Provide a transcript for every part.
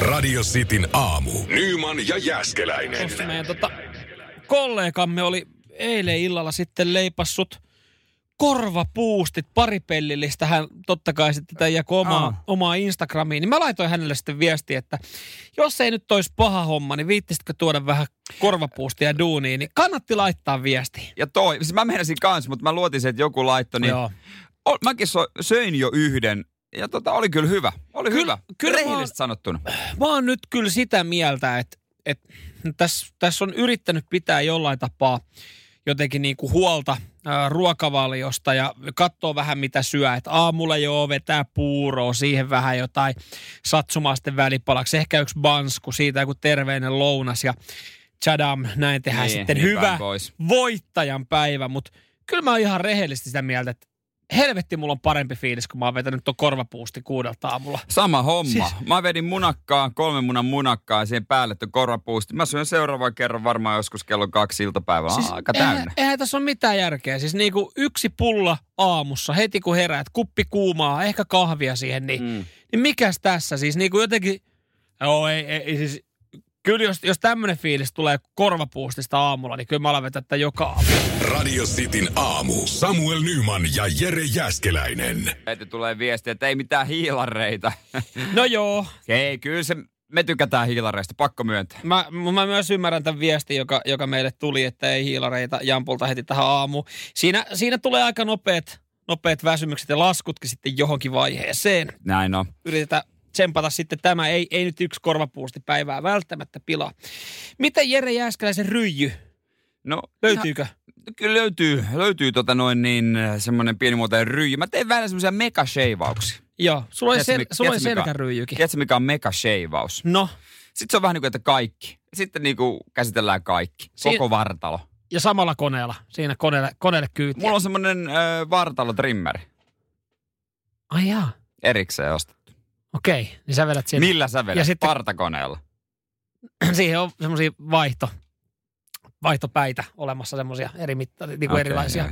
Radio Cityn aamu. Nyman ja Jäskeläinen. Tuossa meidän tota, kollegamme oli eilen illalla sitten leipassut korvapuustit, pari pellillistä. Hän totta kai sitten tätä jakoi omaa, Aa. omaa Instagramiin. Niin mä laitoin hänelle sitten viesti, että jos ei nyt olisi paha homma, niin viittisitkö tuoda vähän korvapuustia duuniin, niin kannatti laittaa viesti. Ja toi, siis mä menisin kanssa, mutta mä luotin sen, että joku laittoi, niin Joo. o, mäkin so, söin jo yhden. Ja tota, oli kyllä hyvä. Oli Kyllä- hyvä. kyllä mä Rehellisesti oon- sanottuna. Mä oon nyt kyllä sitä mieltä, että, että tässä, tässä on yrittänyt pitää jollain tapaa jotenkin niin kuin huolta ää, ruokavaliosta ja katsoo vähän mitä syö. Että aamulla joo vetää puuroa, siihen vähän jotain satsumasten välipalaksi. Ehkä yksi bansku, siitä joku terveinen lounas ja chadam, näin tehdään Niin, sitten niin hyvä pois. voittajan päivä. Mutta kyllä mä oon ihan rehellisesti sitä mieltä, että helvetti mulla on parempi fiilis, kun mä oon vetänyt tuon korvapuusti kuudelta aamulla. Sama homma. Siis-. Mä vedin munakkaa, kolmen munan munakkaa ja siihen päälle tuon korvapuusti. Mä syön seuraavan kerran varmaan joskus kello kaksi iltapäivää. Siis aika täynnä. Eihän, eihän tässä ole mitään järkeä. Siis niinku yksi pulla aamussa, heti kun heräät, kuppi kuumaa, ehkä kahvia siihen, niin, mm. Niin mikäs tässä? Siis niinku jotenkin, joo ei, ei siis, kyllä jos, jos tämmöinen fiilis tulee korvapuustista aamulla, niin kyllä mä alan vetää tätä joka aamu. Radio Cityn aamu. Samuel Nyman ja Jere Jäskeläinen. Että tulee viesti, että ei mitään hiilareita. No joo, ei, kyllä se, me tykätään hiilareista, pakko myöntää. Mä, mä myös ymmärrän tämän viestin, joka, joka meille tuli, että ei hiilareita Jampulta heti tähän aamuun. Siinä, siinä tulee aika nopeat, nopeat väsymykset ja laskutkin sitten johonkin vaiheeseen. Näin on. Yritetään tsempata sitten tämä. Ei, ei nyt yksi korvapuusti päivää välttämättä pilaa. Miten Jere Jääskeläisen ryijy? No, Löytyykö? Ihan, kyllä löytyy, löytyy tota noin niin äh, semmoinen pienimuotoinen ryijy. Mä teen välillä semmoisia mega-shaveauksia. Joo, sulla oli, sel, sulla oli selkäryijykin. Tiedätkö, mikä on mega-shaveaus? No, Sitten se on vähän niin kuin, että kaikki. Sitten niin kuin käsitellään kaikki. Siin- Koko vartalo. ja samalla koneella. Siinä koneelle, koneelle kyytiä. Mulla on semmoinen äh, vartalotrimmeri. Ai jaa, Erikseen ostettu. Okei. Niin sä vedät siinä. Millä sä vedät? Ja sitten- Partakoneella. siihen on semmoisia vaihto, vaihtopäitä olemassa semmoisia eri mitta, niin kuin Okei, erilaisia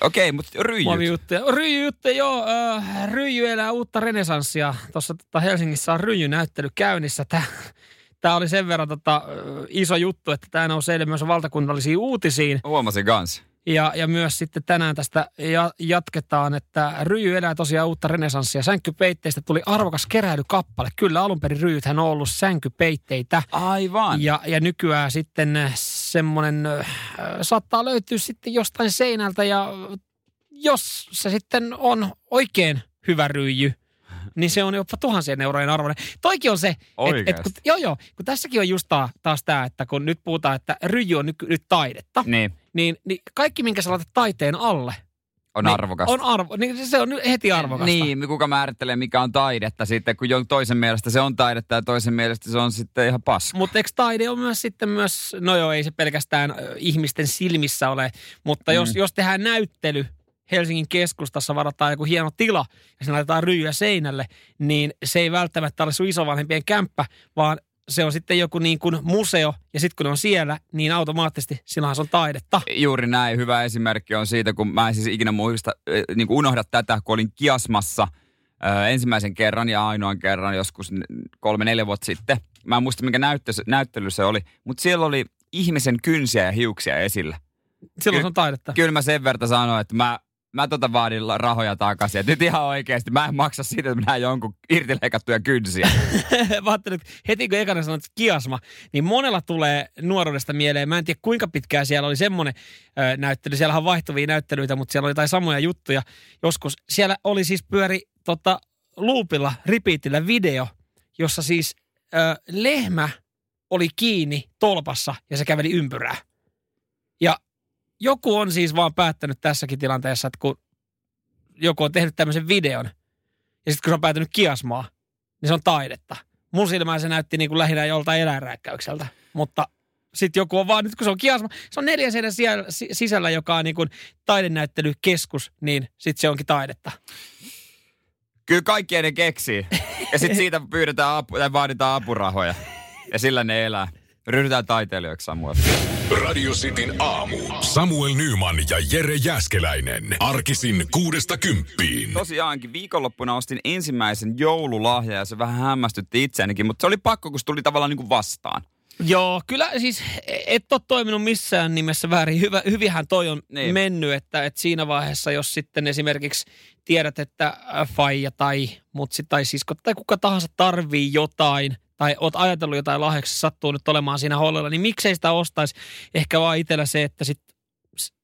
Okei, okay, mutta ryijyt. Ryijyjuttuja, joo. Äh, ryijy elää uutta renesanssia. Tuossa tota, Helsingissä on ryijynäyttely käynnissä. Tämä, tämä oli sen verran tota, äh, iso juttu, että tämä nousee myös valtakunnallisiin uutisiin. Huomasin kans. Ja, ja myös sitten tänään tästä ja, jatketaan, että ryijy elää tosiaan uutta renesanssia. Sänkypeitteistä tuli arvokas keräilykappale. Kyllä alun perin ryijythän on ollut sänkypeitteitä. Aivan. Ja, ja nykyään sitten semmoinen äh, saattaa löytyä sitten jostain seinältä ja jos se sitten on oikein hyvä ryijy, niin se on jopa tuhansien eurojen arvoinen. Toikin on se, että et, kun, joo joo, kun tässäkin on just taa- taas tämä, että kun nyt puhutaan, että ryijy on nyt, nyt taidetta, Niin, niin, niin kaikki minkä sä laitat taiteen alle, on niin arvokasta. On arvo, niin se on nyt heti arvokasta. Niin, kuka määrittelee mikä on taidetta sitten, kun toisen mielestä se on taidetta ja toisen mielestä se on sitten ihan paska. Mutta eikö taide on myös sitten myös, no joo, ei se pelkästään ihmisten silmissä ole, mutta jos, Mm. jos tehdään näyttely Helsingin keskustassa, varataan joku hieno tila ja siinä laitetaan ryijyä seinälle, niin se ei välttämättä ole sun isovanhempien kämppä, vaan se on sitten joku niin kuin museo, ja sitten kun ne on siellä, niin automaattisesti silloinhan se on taidetta. Juuri näin. Hyvä esimerkki on siitä, kun mä en siis ikinä muista, äh, niin kuin unohda tätä, kun olin Kiasmassa äh, ensimmäisen kerran ja ainoan kerran joskus kolme-neljä vuotta sitten. Mä en muista, minkä näyttö, näyttely se oli, mutta siellä oli ihmisen kynsiä ja hiuksia esillä. Silloin Ky- se on taidetta. Kyllä mä sen verran sanoin, että mä, mä tota vaadin rahoja takaisin. Et nyt ihan oikeasti, mä en maksa siitä, että mä näen jonkun irtileikattuja kynsiä. mä ajattelin, että heti kun ekana sanot kiasma, niin monella tulee nuoruudesta mieleen. Mä en tiedä kuinka pitkään siellä oli semmoinen ö, näyttely. Siellähän on vaihtuvia näyttelyitä, mutta siellä oli jotain samoja juttuja joskus. Siellä oli siis pyöri tota, loopilla, repeatillä video, jossa siis ö, lehmä oli kiinni tolpassa ja se käveli ympyrää. Ja joku on siis vaan päättänyt tässäkin tilanteessa, että kun joku on tehnyt tämmöisen videon, ja sitten kun se on päätynyt kiasmaa, niin se on taidetta. Mun silmään se näytti niin kuin lähinnä joltain eläinrääkkäykseltä. Mutta sitten joku on vaan, nyt kun se on kiasma, se on neljä seinän sisällä, joka on niin kuin taidenäyttelykeskus, niin sitten se onkin taidetta. Kyllä kaikki ne keksii. Ja sitten siitä pyydetään apu, tai vaaditaan apurahoja. Ja sillä ne elää. Ryhdytään taiteilijoiksi Samuel. Radio Cityn aamu. Samuel Nyman ja Jere Jäskeläinen. Arkisin kuudesta kymppiin. Tosiaankin viikonloppuna ostin ensimmäisen joululahja ja se vähän hämmästytti itseänikin, mutta se oli pakko, kun se tuli tavallaan niin kuin vastaan. Joo, kyllä siis et ole toiminut missään nimessä väärin. Hyvä, hyvihän toi on Niin. mennyt, että, että siinä vaiheessa, jos sitten esimerkiksi tiedät, että faija tai mutsi tai sisko tai kuka tahansa tarvii jotain, tai oot ajatellut jotain lahjaksi, sattuu nyt olemaan siinä hollilla, niin miksei sitä ostaisi? Ehkä vaan itsellä se, että sit,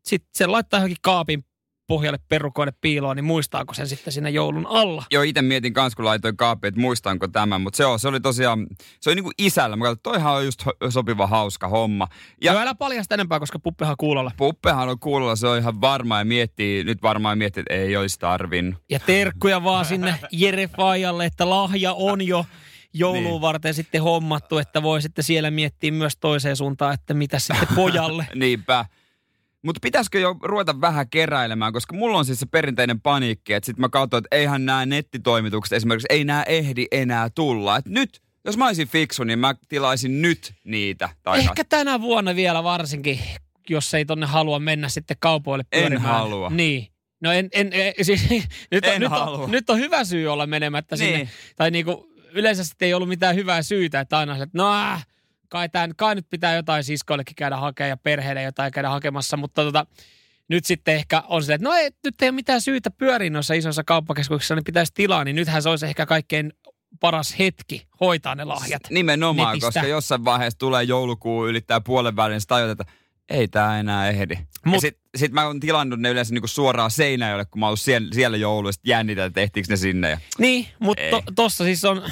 sit se laittaa johonkin kaapin pohjalle perukoille piiloon, niin muistaako sen sitten siinä joulun alla? Joo, itse mietin kans, kun laitoin kaappiin, että muistanko tämän, mutta se, on, se oli tosiaan, se oli niinku isällä. Mä katsoin, toihan on just sopiva hauska homma. Ja no älä paljasta enempää, koska puppehan kuulolla. Puppehan on kuulolla, se on ihan varma ja miettii, nyt varmaan miettii, että ei olisi tarvinnut. Ja terkkuja vaan sinne Jere Fajalle, että lahja on jo jouluun Niin. varten sitten hommattu, että voi sitten siellä miettiä myös toiseen suuntaan, että mitä sitten pojalle. Niinpä. Mutta pitäisikö jo ruveta vähän keräilemään, koska mulla on siis se perinteinen paniikki, että sitten mä katson, että eihän nämä nettitoimitukset esimerkiksi, ei nämä ehdi enää tulla. Et nyt, jos mä olisin fiksu, niin mä tilaisin nyt niitä. Tai Ehkä tänä vuonna vielä varsinkin, jos ei tonne halua mennä sitten kaupoille En pyörimään. halua. Niin. No en, en, en siis, nyt, on, En nyt, halua. on, nyt on hyvä syy olla menemättä Niin. sinne. Tai niinku, yleensä sitten ei ollut mitään hyvää syytä, että aina että no äh, kai, tämän, kai nyt pitää jotain siskoillekin käydä hakemaan ja perheelle jotain käydä hakemassa, mutta tota, nyt sitten ehkä on se, että no ei, nyt ei ole mitään syytä pyöriä noissa isoissa kauppakeskuksissa, niin pitäisi tilaa, niin nythän se olisi ehkä kaikkein paras hetki hoitaa ne lahjat. Nimenomaan, netistä. koska jossain vaiheessa tulee joulukuu, ylittää puolen välin, niin sä tajut, että ei tää enää ehdi. Mut, ja Mut- sit, sit mä oon tilannut ne yleensä niinku suoraan Seinäjoelle, kun mä oon siellä, siellä jouluista jännitä, että ehtiikö ne sinne. Ja Niin, mutta to, tossa siis on,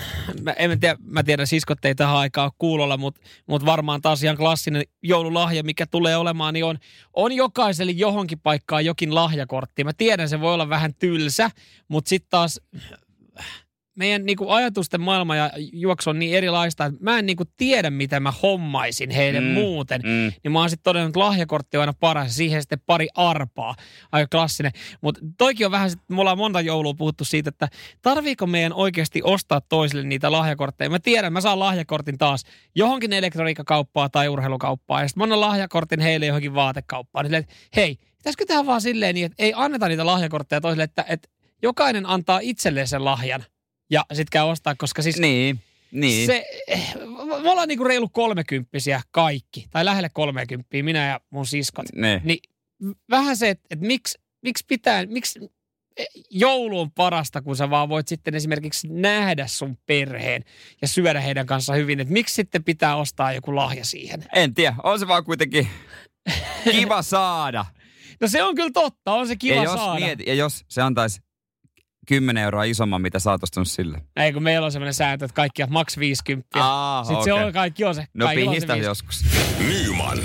mä, en tiedä, mä tiedän, siskot ei tähän aikaan kuulolla, mutta mut varmaan taas ihan klassinen joululahja, mikä tulee olemaan, niin on, on jokaiselle johonkin paikkaan jokin lahjakortti. Mä tiedän, se voi olla vähän tylsä, mutta sitten taas meidän niinku ajatusten maailma ja juoksu on niin erilaista, että mä en niinku tiedä, mitä mä hommaisin heille Mm, muuten. mm. Niin mä oon sitten todennut, että lahjakortti on aina paras siihen sitten pari arpaa. Aika klassinen. Mutta toikin on vähän, me ollaan monta joulua puhuttu siitä, että tarviiko meidän oikeasti ostaa toisille niitä lahjakortteja. Mä tiedän, mä saan lahjakortin taas johonkin elektroniikkakauppaa tai urheilukauppaa. Ja sitten mä annan lahjakortin heille johonkin vaatekauppaan. Niin silleen, että hei, pitäisikö tehdä vaan silleen niin, että ei anneta niitä lahjakortteja toisille, että, että jokainen antaa itselleen sen lahjan. Ja sitten käy ostaa, koska siis Niin, niin. se, me ollaan niinku reilu kolmekymppisiä kaikki, tai lähelle kolmekymppisiä, minä ja mun siskot. ne. Niin vähän se, että et miksi, miksi pitää, miksi joulu on parasta, kun sä vaan voit sitten esimerkiksi nähdä sun perheen ja syödä heidän kanssa hyvin. Että miksi sitten pitää ostaa joku lahja siihen? En tiedä, on se vaan kuitenkin kiva saada. No se on kyllä totta, on se kiva ja, jos saada. Mieti, ja jos se antaisi 10 euroa isomman, mitä sä oot ostanut sille. Ei kun meillä on sellainen sääntö, että kaikki on maks 50. Aa, Sitten se okei. on, kaikki on se. No se pihistä 50. joskus. Nyman,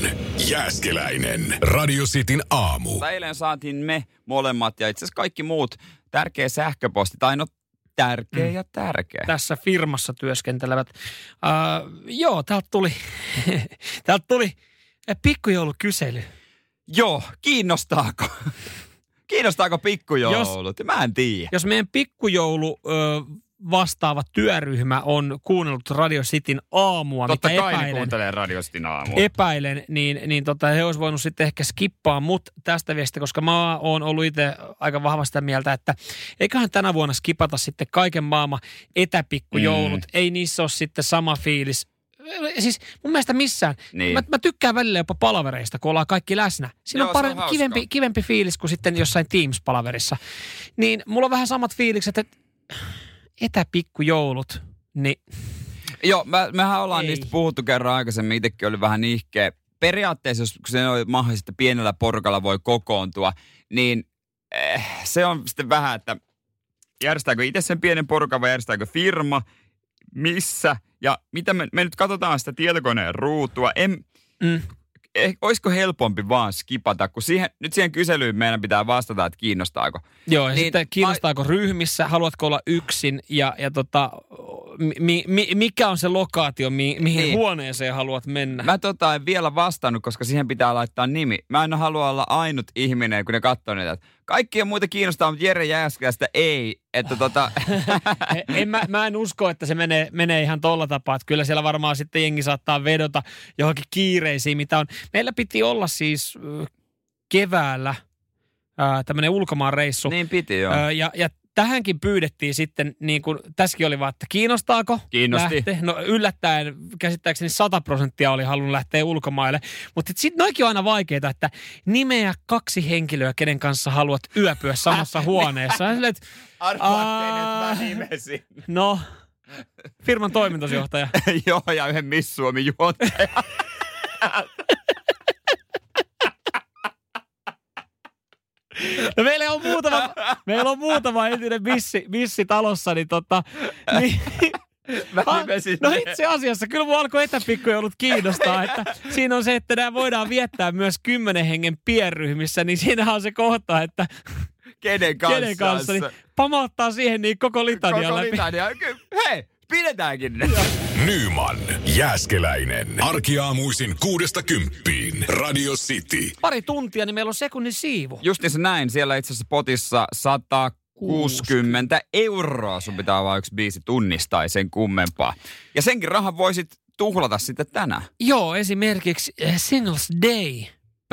Jääskeläinen. Radio Cityn aamu. Eilen saatiin me molemmat ja itse asiassa kaikki muut tärkeä sähköposti. Tai no tärkeä Mm. ja tärkeä. tässä firmassa työskentelevät. Uh, joo, täältä tuli, täältä tuli pikkujoulukysely. Joo, kiinnostaako? Kiinnostaako pikkujoulut? Mä en tiedä. Jos meidän pikkujoulu ö, vastaava työryhmä on kuunnellut Radio Cityn aamua, Totta mitä kai epäilen, kuuntelee radiostin aamu. epäilen, niin, niin tota, he olisi voinut sitten ehkä skippaa mut tästä viestistä, koska mä oon ollut itse aika vahvasti sitä mieltä, että eiköhän tänä vuonna skipata sitten kaiken maailman etäpikkujoulut. Mm. Ei niissä ole sitten sama fiilis. Siis mun mielestä missään. Niin. Mä, mä tykkään välillä jopa palavereista, kun ollaan kaikki läsnä. Siinä Joo, on, on parempi, hauskaa. kivempi, kivempi fiilis kuin sitten jossain Teams-palaverissa. Niin mulla on vähän samat fiilikset, että etäpikkujoulut, niin Joo, mä, mehän ollaan Ei. niistä puhuttu kerran aikaisemmin. Itsekin oli vähän nihkeä. Periaatteessa, jos se on mahdollista, että pienellä porukalla voi kokoontua, niin eh, se on sitten vähän, että järjestääkö itse sen pienen porukan vai järjestääkö firma, missä ja mitä me, me nyt katsotaan sitä tietokoneen ruutua. En, mm, eh, olisiko helpompi vaan skipata, kun siihen, nyt siihen kyselyyn meidän pitää vastata, että kiinnostaako. Joo, ja Niin, sitten kiinnostaako ryhmissä, haluatko olla yksin ja, ja tota, mi, mi, mikä on se lokaatio, mi, mihin Niin. huoneeseen haluat mennä. Mä tota en vielä vastannut, koska siihen pitää laittaa nimi. Mä en halua olla ainut ihminen, kun ne katsoo niitä. Kaikkia muita kiinnostaa, mutta Jere Jääskelästä ei. Että tota, en, mä, mä en usko, että se menee, menee ihan tolla tapaa. Että kyllä siellä varmaan sitten jengi saattaa vedota johonkin kiireisiin, mitä on. Meillä piti olla siis keväällä tämmöinen ulkomaan reissu. niin piti joo. Ja, ja tähänkin pyydettiin sitten, niin kuin tässäkin oli vaan, että kiinnostaako Kiinnosti. lähteä. No yllättäen käsittääkseni 100 prosenttia oli halunnut lähteä ulkomaille. Mutta sitten noikin on aina vaikeita, että nimeä kaksi henkilöä, kenen kanssa haluat yöpyä samassa huoneessa. Aa. että mä nimesin. no, firman toimitusjohtaja. joo, ja yhden Miss Suomi juontaja. No meillä on muutama, meillä on muutama entinen missi, missi talossa, niin tota, niin, Mä nimesin No itse asiassa, kyllä mua alkoi etäpikkujoulut kiinnostaa, että siinä on se, että nämä voidaan viettää myös kymmenen hengen pienryhmissä, niin siinä on se kohta, että Kenen kanssa? kenen kanssa, niin pamauttaa siihen niin koko litania Koko läpi. litania. Hei, pidetäänkin ne. Nyman, Jääskeläinen. Arkiaamuisin kuudesta kymppiin. Radio City. Pari tuntia, niin meillä on sekunnin siivu. Justiinsa näin. Siellä itse asiassa potissa 160 euroa. Sun pitää vaan yksi biisi tunnistaa, ei sen kummempaa. Ja senkin rahan voisit tuhlata sitten tänään. Joo, esimerkiksi eh, Singles Day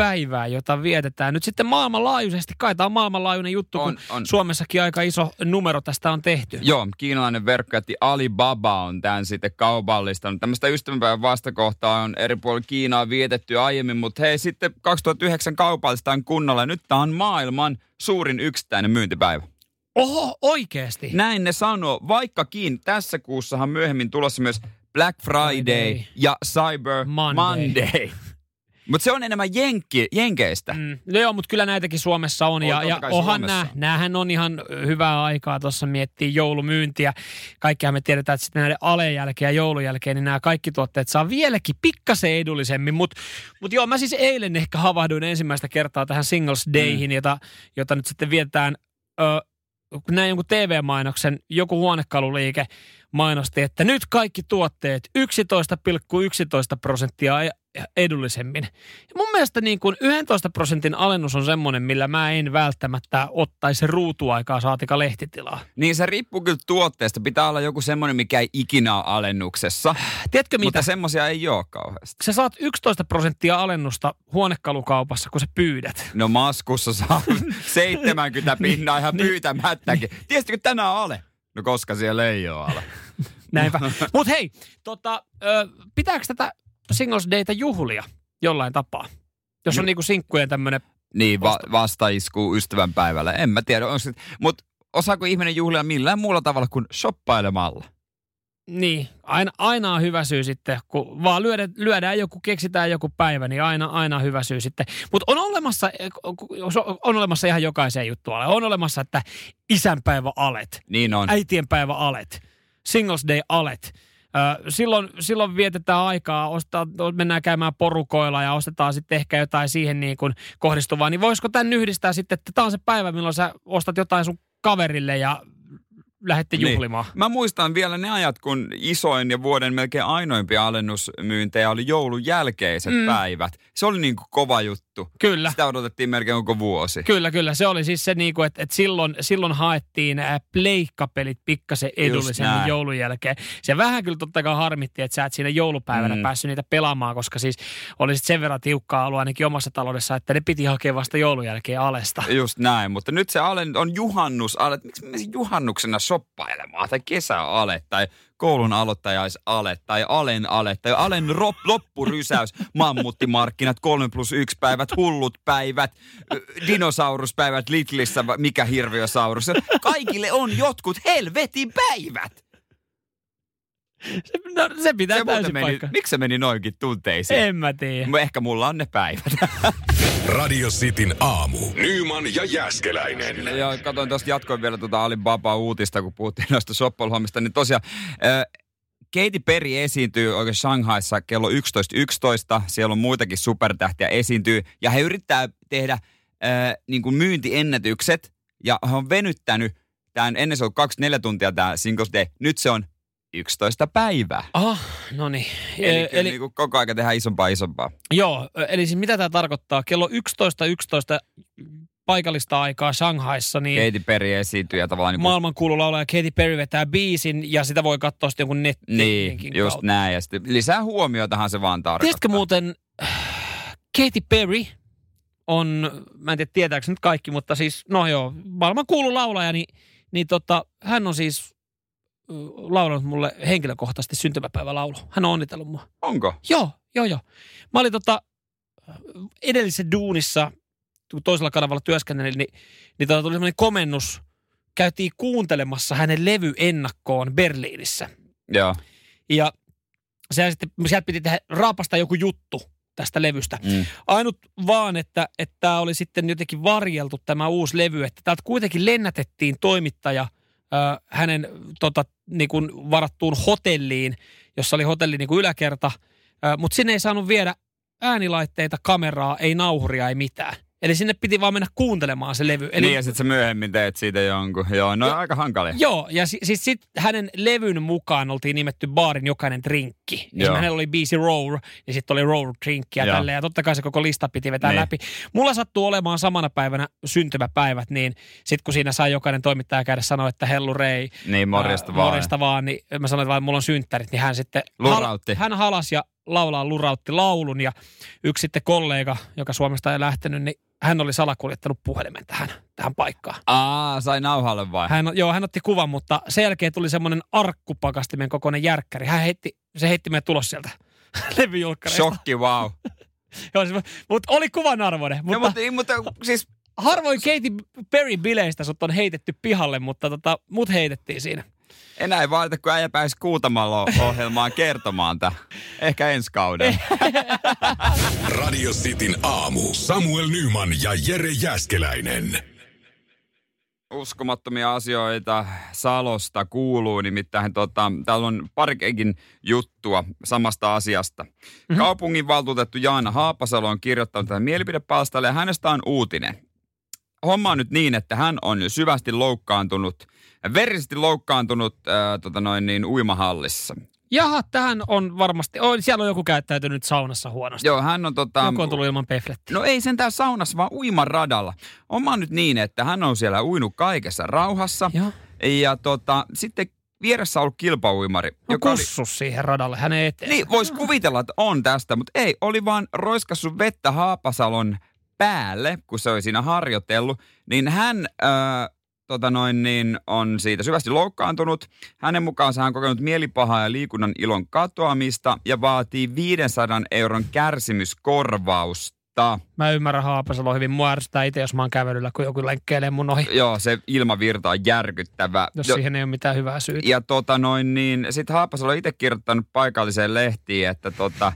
päivää, jota vietetään nyt sitten maailmanlaajuisesti. Kai tämä on maailmanlaajuinen juttu, On, kun on. Suomessakin aika iso numero tästä on tehty. Joo, kiinalainen verkkojätti Alibaba on tämän sitten kaupallistanut. Tämmöistä ystävänpäivän vastakohtaa on eri puolilla Kiinaa vietetty aiemmin, mutta hei sitten 2009 kaupallistaan kunnolla. Nyt tämä on maailman suurin yksittäinen myyntipäivä. Oho, oikeesti? Näin ne sanoo, vaikkakin tässä kuussahan myöhemmin tulossa myös Black Friday, Friday. ja Cyber Monday. Monday. Mutta se on enemmän jenki, jenkeistä. Mm. No joo, mutta kyllä näitäkin Suomessa on. On, ja, ja onhan nämä, on. näähän on ihan hyvää aikaa tuossa miettiä joulumyyntiä. Kaikkihan me tiedetään, että sitten näiden alen jälkeen ja joulun jälkeen, niin nämä kaikki tuotteet saa vieläkin pikkasen edullisemmin. Mutta mut joo, mä siis eilen ehkä havahduin ensimmäistä kertaa tähän Singles Dayhin, mm. jota, jota nyt sitten vietetään, ö, näin jonkun TV-mainoksen, joku huonekaluliike mainosti, että nyt kaikki tuotteet 11,11 prosenttia e- edullisemmin. Ja mun mielestä niin kuin 11 prosentin alennus on semmoinen, millä mä en välttämättä ottaisi ruutuaikaa saatika lehtitilaa. Niin se riippuu kyllä tuotteesta. Pitää olla joku semmoinen, mikä ei ikinä ole alennuksessa. Tiedätkö mitä? Mutta semmoisia ei ole kauheasti. Sä saat 11 prosenttia alennusta huonekalukaupassa, kun sä pyydät. No maskussa saa 70 pinnaa ihan Niin. pyytämättäkin. Tiesitkö tänään ale? No koska siellä ei ole ale. Näinpä. Mut hei, tota, ö, pitääkö tätä Singles Dayta juhlia jollain tapaa? Jos on niinku sinkkujen tämmönen, Niin, va- vastaisku ystävänpäivällä. En mä tiedä. Mutta osaako ihminen juhlia millään muulla tavalla kuin shoppailemalla? Niin, aina, aina on hyvä syy sitten, kun vaan lyödä, lyödään joku, keksitään joku päivä, niin aina, aina on hyvä syy sitten. Mutta on olemassa, on olemassa ihan jokaiseen juttuun. On olemassa, että isänpäivä alet, Niin on. äitienpäivä alet, Singles Day alet. Silloin, silloin vietetään aikaa, ostaa, mennään käymään porukoilla ja ostetaan sitten ehkä jotain siihen niin kuin kohdistuvaa. Niin voisiko tämän yhdistää sitten, että tämä on se päivä, milloin sä ostat jotain sun kaverille ja lähdette Niin. juhlimaan. Mä muistan vielä ne ajat, kun isoin ja vuoden melkein ainoimpia alennusmyyntejä oli joulun jälkeiset Mm. päivät. Se oli niin kuin kova juttu. Kyllä. Sitä odotettiin melkein koko vuosi. Kyllä, kyllä. Se oli siis se, niinku, että, että silloin, silloin haettiin ää, pleikkapelit pikkasen edullisemmin joulun jälkeen. Se vähän kyllä totta kai harmitti, että sä et siinä joulupäivänä mm. Päässyt niitä pelaamaan, koska siis oli sit sen verran tiukkaa alua ainakin omassa taloudessa, että ne piti hakea vasta joulun jälkeen alesta. Just näin, mutta nyt se ale on juhannusale. Miksi juhannuksena shoppailemaan? Tai kesäale, tai koulun aloittajais-ale, tai alen ale, tai alen rop, loppurysäys, mammuttimarkkinat, 3 plus 1 päivät, hullut päivät, dinosauruspäivät Lidlissä, va- mikä hirviösaurus. Kaikille on jotkut helvetin päivät. Se, no, se pitää Se täysin meni, paikkaa. miksi se meni noinkin tunteisiin? En mä tiedä. Ehkä mulla on ne päivät. Radio Cityn aamu. Nyman ja Jääskeläinen. Ja katsoin tuosta jatkoin vielä tuota Alibaba-uutista, kun puhuttiin noista shoppailhommista, niin tosiaan äh, Katy Perry esiintyy oikein Shanghaissa kello 11.11. Siellä on muitakin supertähtiä esiintyy. Ja he yrittää tehdä äh, niin kuin myyntiennätykset. Ja he on venyttänyt tämän, ennen se oli 24 tuntia tämä Singles Day. Nyt se on 11 päivää. Ah, no niin. Eli, Eli, niin kuin koko ajan tehdään isompaa isompaa. joo, eli siis mitä tämä tarkoittaa? Kello 11.11 paikallista aikaa Shanghaissa, niin Katy Perry esiintyy ja tavallaan... Niin, kuin, maailmankuulu laulaja Katy Perry vetää biisin ja sitä voi katsoa sitten jonkun netti. niin just kautta. näin. Ja sitten lisää huomiotahan se vaan tarkoittaa. Tiedätkö muuten, Katy Perry on, mä en tiedä tietääkö nyt kaikki, mutta siis, no joo, maailman kuulu laulaja, niin, niin tota, hän on siis laulanut mulle henkilökohtaisesti syntymäpäivälaulu. Hän on onnitellut mua. Onko? Joo, joo, joo. Mä olin tota, edellisessä duunissa, kun toisella kanavalla työskennelin, niin, niin tota, tuli semmoinen komennus. Käytiin kuuntelemassa hänen levy ennakkoon Berliinissä. Joo. Ja se sitten, sieltä piti tehdä, raapasta joku juttu tästä levystä. Mm. Ainut vaan, että että tämä oli sitten jotenkin varjeltu tämä uusi levy, että täältä kuitenkin lennätettiin toimittaja hänen tota, niin kuin varattuun hotelliin, jossa oli hotelli niin kuin yläkerta, mutta sinne ei saanut viedä äänilaitteita, kameraa, ei nauhuria, ei mitään. Eli sinne piti vaan mennä kuuntelemaan se levy. Eli Niin ja sitten sä myöhemmin teet siitä jonkun. Joo, no Jo- aika hankalia. Joo, ja si- siis sit hänen levyn mukaan oltiin nimetty baarin jokainen drinkki. Niin hänellä oli biisi Roar, ja sitten oli Roar drinkki ja tälleen. Ja totta kai se koko lista piti vetää Niin. läpi. Mulla sattuu olemaan samana päivänä syntymäpäivät, niin sitten kun siinä sai jokainen toimittaja käydä sanoa, että hellu rei, Niin, morjesta ää, vaan. morjesta vaan, niin mä sanoin, että mulla on synttärit, niin hän sitten... Lurautti. hän halas ja laulaa lurautti laulun, ja yksi sitten kollega, joka Suomesta ei lähtenyt, niin hän oli salakuljettanut puhelimen tähän, tähän paikkaan. Aa, sai nauhalle vai? Hän, joo, hän otti kuvan, mutta sen jälkeen tuli semmoinen arkkupakastimen kokoinen järkkäri. Hän heitti, se heitti meidät tulos sieltä levyjulkkareista. Shokki, wow. Joo, se, mutta oli kuvan arvoinen. Mutta, Mutta, mutta, mutta siis harvoin Katy Perry bileistä sut on heitetty pihalle, mutta tota, mut heitettiin siinä. Enää ei vaadita, kun äijä pääsi kuutamalla ohjelmaan kertomaan tää. Ehkä ensi kaudella. Radio Cityn aamu. Samuel Nyman ja Jere Jäskeläinen. uskomattomia asioita Salosta kuuluu, nimittäin tota, täällä on parikin juttua samasta asiasta. Mm-hmm. Kaupunginvaltuutettu Jaana Haapasalo on kirjoittanut tähän mielipidepalstalle ja hänestä on uutinen. Homma on nyt niin, että hän on syvästi loukkaantunut, verisesti loukkaantunut ää, tota noin niin, uimahallissa. Jaha, tähän on varmasti, oh, siellä on joku käyttäytynyt saunassa huonosti. Joo, hän on tota... Joku on tullut ilman peflettiä. No ei sentään saunassa, vaan uimaradalla. Oma nyt niin, että hän on siellä uinut kaikessa rauhassa. Joo. Ja tota, sitten vieressä on ollut kilpauimari. No kussus siihen radalle, hänen eteen. Niin, voisi kuvitella, että on tästä, mutta ei. Oli vaan roiskassu vettä Haapasalon päälle, kun se oli siinä harjoitellut. Niin hän ää, tota noin, niin on siitä syvästi loukkaantunut. Hänen mukaansa hän on kokenut mielipahaa ja liikunnan ilon katoamista ja vaatii 500 euron kärsimyskorvausta. Mä ymmärrän Haapasalo hyvin. Mua ärsyttää itse, jos mä oon kävelyllä, kun joku lenkkeilee mun ohi. Joo, se ilmavirta on järkyttävä. Jos Jo- siihen ei ole mitään hyvää syytä. Ja tota noin, niin sitten Haapasalo on itse kirjoittanut paikalliseen lehtiin, että tota,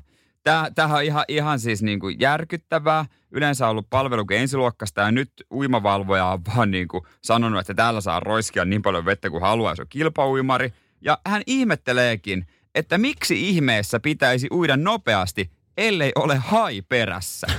tämähän on ihan, ihan siis niin kuin järkyttävää. Yleensä on ollut palvelu kuin ensiluokkasta ja nyt uimavalvoja on vaan niin kuin sanonut, että täällä saa roiskia niin paljon vettä kuin haluaa, jos on kilpauimari. Ja hän ihmetteleekin, että miksi ihmeessä pitäisi uida nopeasti, ellei ole hai perässä.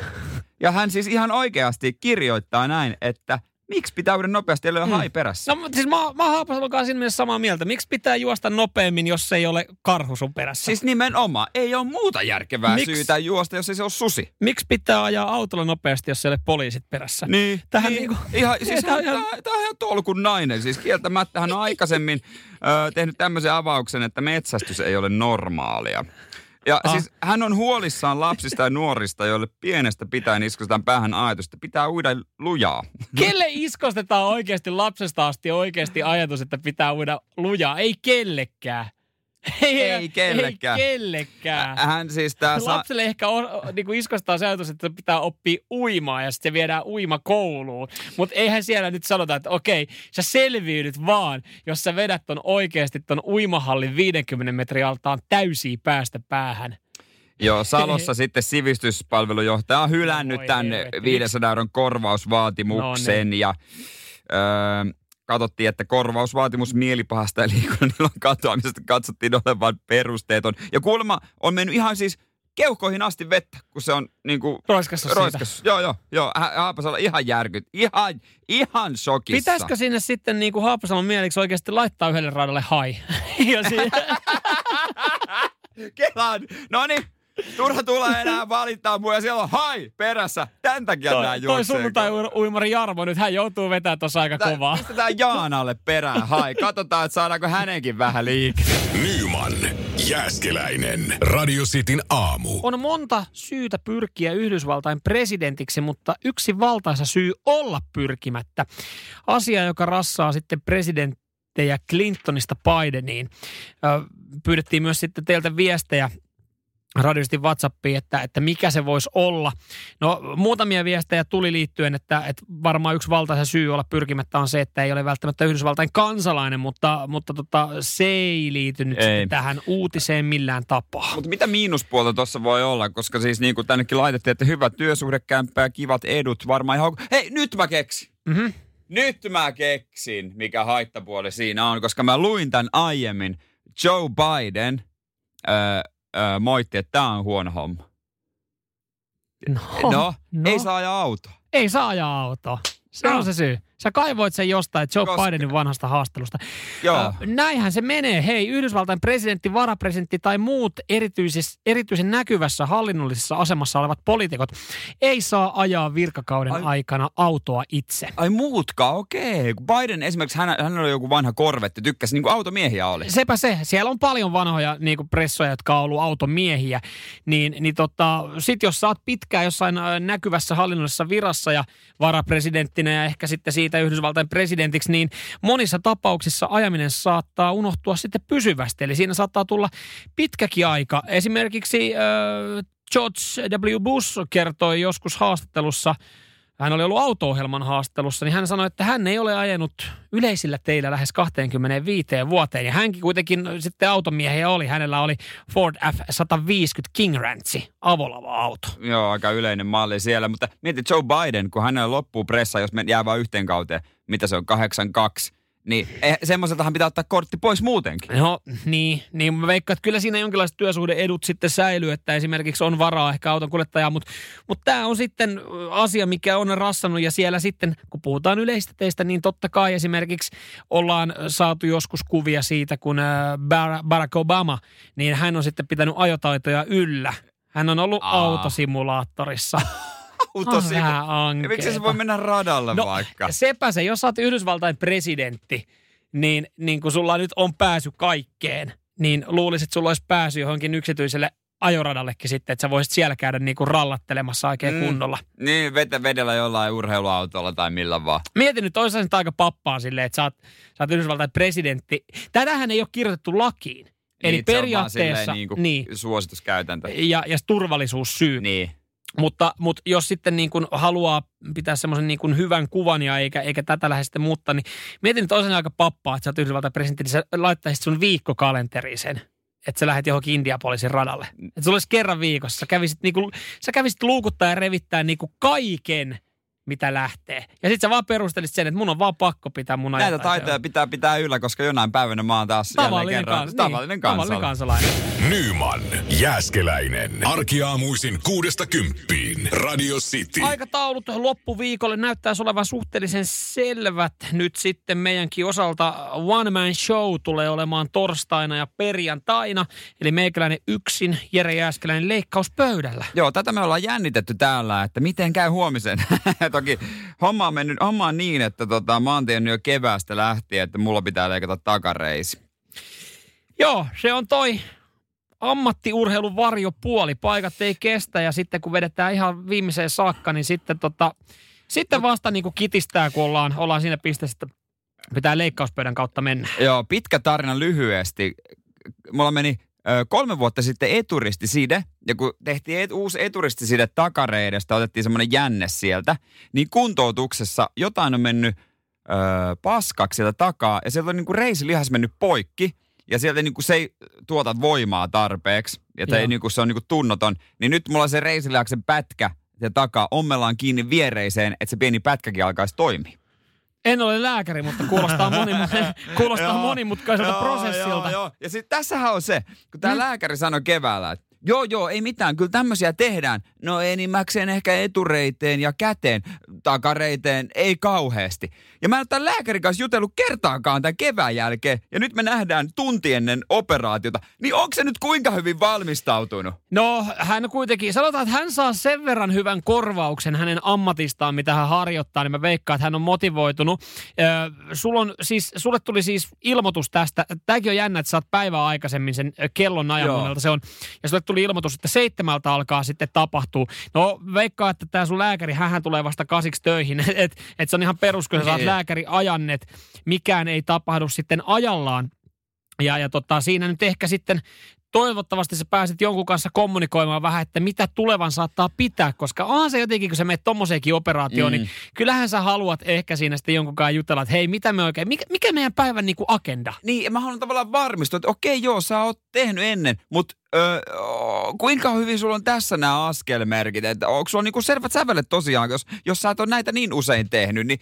Ja hän siis ihan oikeasti kirjoittaa näin, että miksi pitää uida nopeasti, ellei ole hai perässä. No mutta siis mä, mä Haapasalon kanssa siinä mielessä samaa mieltä. Miksi pitää juosta nopeammin, jos ei ole karhu sun perässä? Siis nimenomaan, ei ole muuta järkevää Miksi? syytä juosta, jos ei se ole susi. Miksi pitää ajaa autolla nopeasti, jos ei ole poliisit perässä? Niin. Tähän niin, niinku- ihan, siis hän, ihan- tää, tää on ihan tolkun nainen. Siis kieltämättä hän on aikaisemmin ö, tehnyt tämmöisen avauksen, että metsästys ei ole normaalia. Ja Ah. siis hän on huolissaan lapsista ja nuorista, joille pienestä pitäen iskostetaan päähän ajatus, että pitää uida lujaa. Kelle iskostetaan oikeasti lapsesta asti oikeasti ajatus, että pitää uida lujaa? Ei kellekään. Ei kellekään. Ei kellekään. Hän siis tää sa- Lapselle ehkä on, niin kuin iskostaa se ajatus, että pitää oppia uimaan ja sitten viedään uimakouluun. Mutta eihän siellä nyt sanota, että okei, sä selviydyt vaan, jos sä vedät ton oikeasti ton uimahallin 50 metrin altaan täysiä päästä päähän. Joo, Salossa sitten sivistyspalvelujohtaja on hylännyt Voi tämän helvetti. 500 euron korvausvaatimuksen ja öö, katsottiin, että korvausvaatimus mielipahasta ja liikunnan ilon katoamisesta katsottiin olevan perusteeton. Ja kuulemma on mennyt ihan siis keuhkoihin asti vettä, kun se on niin kuin... Roiskassa. Roiskas. Joo, joo, joo. Ha- Haapasalo ihan järkyt. Ihan, ihan shokissa. Pitäisikö sinne sitten niin kuin Haapasalon mieliksi oikeasti laittaa yhdelle radalle hai? ja Kelaan. No niin. Turha tulee enää valittaa mua ja siellä on hai perässä. Tän takia nää toi, toi juoksee. sunnuntai-uimari Jarmo, nyt hän joutuu vetämään tuossa aika Tää- kovaa. Pistetään Jaanalle perään hai. Katsotaan, että saadaanko hänenkin vähän liikkeelle. Nyman, Jääskeläinen. Radio Cityn aamu. On monta syytä pyrkiä Yhdysvaltain presidentiksi, mutta yksi valtaisa syy olla pyrkimättä. Asia, joka rassaa sitten presidenttejä Clintonista Bideniin. Pyydettiin myös sitten teiltä viestejä radiosti WhatsAppiin, että, että mikä se voisi olla. No muutamia viestejä tuli liittyen, että, että varmaan yksi valtaisa syy olla pyrkimättä on se, että ei ole välttämättä Yhdysvaltain kansalainen, mutta, mutta tota, se ei liity nyt Ei. sitten tähän uutiseen millään tapaa. Mutta mitä miinuspuolta tuossa voi olla, koska siis niin kuin tännekin laitettiin, että hyvä työsuhdekämppä ja kivat edut varmaan ihan... Hei, nyt mä keksin! Mhm. Nyt mä keksin, mikä haittapuoli siinä on, koska mä luin tämän aiemmin. Joe Biden öö, öö, moitti, että tämä on huono homma. No, No, no, ei saa ajaa auto. ei saa ajaa autoa. Se No. on se syy. Sä kaivoit sen jostain Joe Koska- Bidenin vanhasta haastelusta. Joo. Ö, näinhän se menee. Hei, Yhdysvaltain presidentti, varapresidentti tai muut erityisis, erityisen näkyvässä hallinnollisessa asemassa olevat poliitikot ei saa ajaa virkakauden Ai- aikana autoa itse. Ai muutkaan, okei. Kun Biden esimerkiksi, hän, hänellä oli joku vanha korvetti, tykkäsi, niin kuin automiehiä oli. Sepä se. Siellä on paljon vanhoja niin kuin pressoja, jotka on ollut automiehiä. Niin, niin tota, sit jos sä oot pitkään jossain näkyvässä hallinnollisessa virassa ja varapresidenttinä ja ehkä sitten siitä Yhdysvaltain presidentiksi, niin monissa tapauksissa ajaminen saattaa unohtua sitten pysyvästi. Eli siinä saattaa tulla pitkäkin aika. Esimerkiksi äh, George W. Bush kertoi joskus haastattelussa, hän oli ollut auto-ohjelman haastattelussa, niin hän sanoi, että hän ei ole ajanut yleisillä teillä lähes 25 vuoteen. Ja hänkin kuitenkin sitten automiehiä oli. Hänellä oli Ford F-150 King Ranchi, avolava-auto. Joo, aika yleinen malli siellä, mutta mieti Joe Biden, kun hänellä loppuu pressa, jos me jää vain yhteen kauteen, mitä se on, 82, niin eh, semmoiseltahan pitää ottaa kortti pois muutenkin. No niin, niin mä veikkaan, että kyllä siinä jonkinlaiset työsuhdeedut sitten säilyy, että esimerkiksi on varaa ehkä auton kuljettajaa, mutta, mutta tämä on sitten asia, mikä on rassannut ja siellä sitten, kun puhutaan yleisistä teistä, niin totta kai esimerkiksi ollaan saatu joskus kuvia siitä, kun Bar- Barack Obama, niin hän on sitten pitänyt ajotaitoja yllä. Hän on ollut Aa. autosimulaattorissa. Siinä. vähän Ja Miksi se voi mennä radalle No, vaikka? sepä se, jos sä oot Yhdysvaltain presidentti, niin, niin kun sulla nyt on pääsy kaikkeen, niin luulisit, että sulla olisi pääsy johonkin yksityiselle ajoradallekin sitten, että sä voisit siellä käydä niin kuin rallattelemassa oikein Mm. kunnolla. Niin, vetä vedellä jollain urheiluautolla tai millä vaan. Mieti nyt, nyt aika pappaa silleen, että sä oot, sä oot Yhdysvaltain presidentti. Tätähän ei ole kirjoitettu lakiin. Eli Niin, että se on periaatteessa, niin kuin niin, suosituskäytäntö. ja, ja turvallisuussyy. Niin. Mutta, mutta jos sitten niin kuin haluaa pitää semmoisen niin hyvän kuvan ja eikä, eikä tätä lähde sitten muuttaa, niin mietin nyt olisi aika pappaa, että sä oot Yhdysvaltain presidentti, niin sä laittaisit sun viikkokalenteriin sen, että sä lähdet johonkin Indiapolisin radalle. Että sulla olisi kerran viikossa. Sä kävisit, niin kuin, sä kävisit luukuttaa ja revittää niin kuin kaiken, mitä lähtee. Ja sitten sä vaan perustelisit sen, että mun on vaan pakko pitää mun Näitä taitoja pitää pitää yllä, koska jonain päivänä mä oon taas jälleen Tavallinen, kerran kans, tavallinen niin, tavallinen kansalainen. kansalainen. Nyman, Jääskeläinen. Arkiaamuisin kuudesta kymppiin. Radio City. Aikataulut loppuviikolle näyttäisi olevan suhteellisen selvät nyt sitten meidänkin osalta. One Man Show tulee olemaan torstaina ja perjantaina. Eli meikäläinen yksin, Jere Jääskeläinen leikkauspöydällä. Joo, tätä me ollaan jännitetty täällä, että miten käy huomisen. Toki homma on mennyt, homma on niin, että tota, mä oon tiennyt jo keväästä lähtien, että mulla pitää leikata takareisi. Joo, se on toi ammattiurheilun varjopuoli. Paikat ei kestä ja sitten kun vedetään ihan viimeiseen saakka, niin sitten, tota, sitten vasta niin kuin kitistää, kun ollaan, ollaan siinä pisteessä, että pitää leikkauspöydän kautta mennä. Joo, pitkä tarina lyhyesti. Mulla meni kolme vuotta sitten eturistiside, ja kun tehtiin et, uusi eturistiside takareidestä, otettiin semmoinen jänne sieltä, niin kuntoutuksessa jotain on mennyt ö, paskaksi sieltä takaa, ja sieltä on niinku reisilihas mennyt poikki, ja sieltä niinku se ei tuota voimaa tarpeeksi, ja ei niinku, se on niinku tunnoton, niin nyt mulla on se reisilihaksen pätkä ja takaa ommellaan kiinni viereiseen, että se pieni pätkäkin alkaisi toimia. En ole lääkäri, mutta kuulostaa, monimut- kuulostaa Joo, monimutkaiselta joo, prosessilta. Joo, joo. Ja sitten tässähän on se, kun tämä Mm. lääkäri sanoi keväällä, että Joo, joo, ei mitään. Kyllä tämmöisiä tehdään. No enimmäkseen ehkä etureiteen ja käteen, takareiteen, ei kauheasti. Ja mä en ole tämän lääkärin kanssa jutellut kertaakaan tämän kevään jälkeen. Ja nyt me nähdään tunti ennen operaatiota. Niin onko se nyt kuinka hyvin valmistautunut? No, hän kuitenkin, sanotaan, että hän saa sen verran hyvän korvauksen hänen ammatistaan, mitä hän harjoittaa, niin mä veikkaan, että hän on motivoitunut. Öö, sul on, siis, sulle tuli siis ilmoitus tästä. Tämäkin on jännä, että saat päivää aikaisemmin sen kellon ajan se on. Ja sulle tuli ilmoitus, että seitsemältä alkaa sitten tapahtua. No, veikkaa, että tämä sun lääkäri, hän tulee vasta kasiksi töihin. Että et se on ihan perus, kun sä saat Niin. lääkäri ajannet. Mikään ei tapahdu sitten ajallaan. Ja, ja tota, siinä nyt ehkä sitten toivottavasti sä pääset jonkun kanssa kommunikoimaan vähän, että mitä tulevan saattaa pitää, koska onhan se jotenkin, kun sä menet tommoseenkin operaatioon, mm. niin kyllähän sä haluat ehkä siinä sitten jonkun kanssa jutella, että hei, mitä me oikein, mikä, mikä meidän päivän niinku agenda? Niin, mä haluan tavallaan varmistua, että okei, joo, sä oot tehnyt ennen, mutta öö, kuinka hyvin sulla on tässä nämä askelmerkit? Että onko sulla niinku selvät sävelet tosiaan, jos, jos sä et ole näitä niin usein tehnyt, niin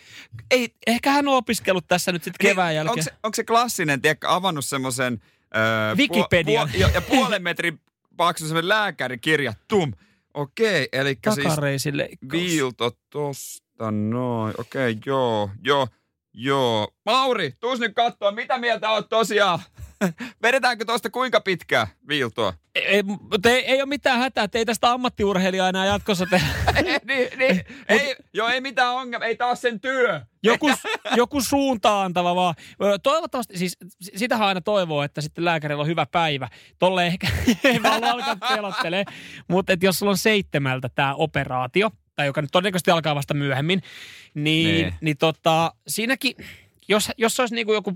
ei, Ehkä hän on opiskellut tässä nyt sitten kevään niin, jälkeen. Onko se, onko se klassinen, tiedätkö, avannut semmoisen... Öö, Wikipedian. Puo, puo, ja, ja puolen metrin paksu semmoinen lääkärikirja, tum. Okei, eli siis viilto tosta noin. Okei, joo, joo, joo. Mauri, tuus nyt katsoa, mitä mieltä oot tosiaan? Vedetäänkö tosta kuinka pitkää viiltoa? Ei, ei, ei ole mitään hätää, että ei tästä ammattiurheilijaa enää jatkossa tehdä. niin, niin, ei, joo, ei mitään ongelmaa, ei taas sen työ. Joku, joku suuntaan antava vaan. Toivottavasti, siis sitähän aina toivoo, että sitten lääkärillä on hyvä päivä. Tolle ehkä, ei halua alkaa pelottelee. Mutta jos sulla on seitsemältä tämä operaatio, tai joka nyt todennäköisesti alkaa vasta myöhemmin, niin, Niin. niin. niin tota, siinäkin, jos, jos se olisi niinku joku,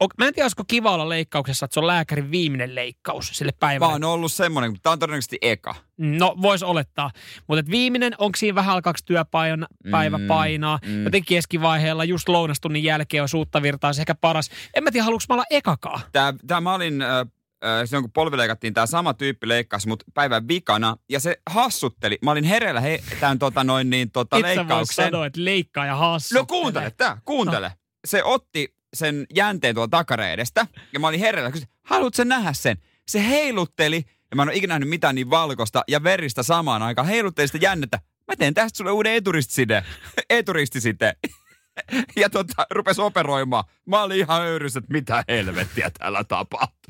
o- mä en tiedä, olisiko kiva olla leikkauksessa, että se on lääkärin viimeinen leikkaus sille päivälle. oon ollut semmonen, mutta tää on todennäköisesti eka. No, voisi olettaa. Mutta viimeinen, onko siinä vähän alkaako työpäivä päivä Mm, painaa? mm. Joten keskivaiheella, just lounastunnin jälkeen on suutta virtaa se ehkä paras. En mä tiedä, haluanko mä olla ekakaan. Tää, tää mä olin, äh, silloin kun polvi leikattiin, tää sama tyyppi leikkasi mut päivän vikana. Ja se hassutteli. Mä olin hereillä he, tämän tota noin niin tota Et leikkauksen. sanoa, että leikkaa ja hassu. No kuuntele, tää, kuuntele. No. Se otti sen jänteen tuolta takareidestä. Ja mä olin hereillä, kysyin, haluatko nähdä sen? Se heilutteli, ja mä en ole ikinä nähnyt mitään niin valkoista ja veristä samaan aikaan. Heilutteli sitä jännettä. Mä teen tästä sulle uuden eturistiside. Eturistiside. Ja tota, rupes operoimaan. Mä olin ihan höyrys, että mitä helvettiä täällä tapahtuu.